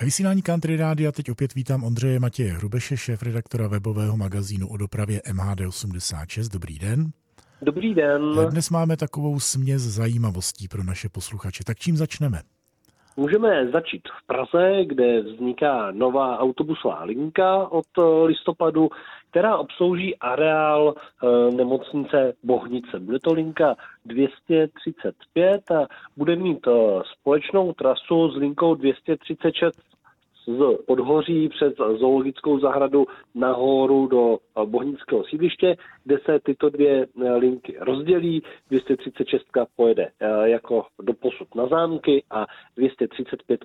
Ve vysílání Country Rádia teď opět vítám Ondřeje Matěje Hrubeše, šéf-redaktora webového magazínu o dopravě MHD86. Dobrý den. Dobrý den. Dnes máme takovou směs zajímavostí pro naše posluchače. Tak čím začneme? Můžeme začít v Praze, kde vzniká nová autobusová linka od listopadu, která obslouží areál e, nemocnice Bohnice. Bude to linka 235 a bude mít e, společnou trasu s linkou 236 z Podhoří přes zoologickou zahradu nahoru do bohnického sídliště, kde se tyto dvě eh, linky rozdělí. 236 pojede eh, jako do posud na zámky a 235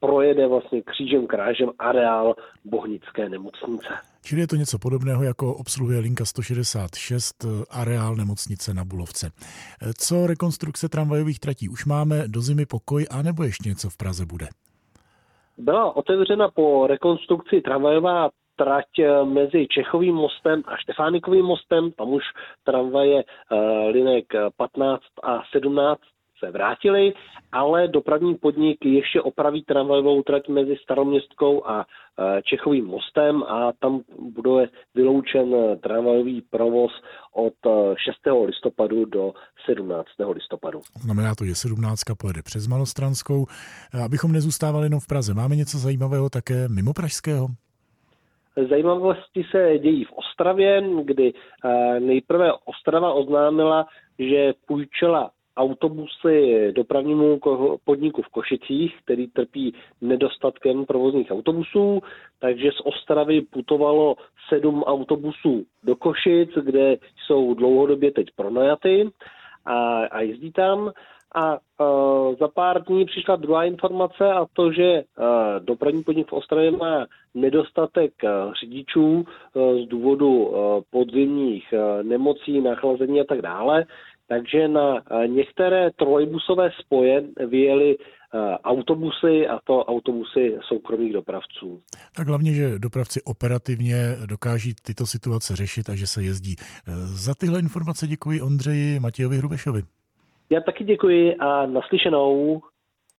projede vlastně křížem krážem areál bohnické nemocnice. Čili je to něco podobného, jako obsluhuje linka 166 eh, areál nemocnice na Bulovce. Co rekonstrukce tramvajových tratí? Už máme do zimy pokoj, anebo ještě něco v Praze bude? Byla otevřena po rekonstrukci tramvajová trať eh, mezi Čechovým mostem a Štefánikovým mostem. Tam už tramvaje linek 15 a 17 se vrátili, ale dopravní podnik ještě opraví tramvajovou trať mezi Staroměstkou a e, Čechovým mostem a tam bude vyloučen tramvajový provoz od 6. E, listopadu do 17. listopadu. Znamená to, že 17. pojede přes Malostranskou. Abychom nezůstávali jenom v Praze, máme něco zajímavého také mimo Pražského? Zajímavosti se dějí v Ostravě, kdy e, nejprve Ostrava oznámila, že půjčila autobusy dopravnímu podniku v Košicích, který trpí nedostatkem provozních autobusů, takže z Ostravy putovalo sedm autobusů do Košic, kde jsou dlouhodobě teď pronajaty a, a jezdí tam. A uh, za pár dní přišla druhá informace a to, že uh, dopravní podnik v Ostravě má nedostatek uh, řidičů uh, z důvodu uh, podzimních uh, nemocí, nachlazení a tak dále. Takže na některé trojbusové spoje vyjeli autobusy a to autobusy soukromých dopravců. Tak hlavně, že dopravci operativně dokáží tyto situace řešit a že se jezdí. Eh, za tyhle informace děkuji Ondřeji Matějovi Hrubešovi. Já taky děkuji a naslyšenou.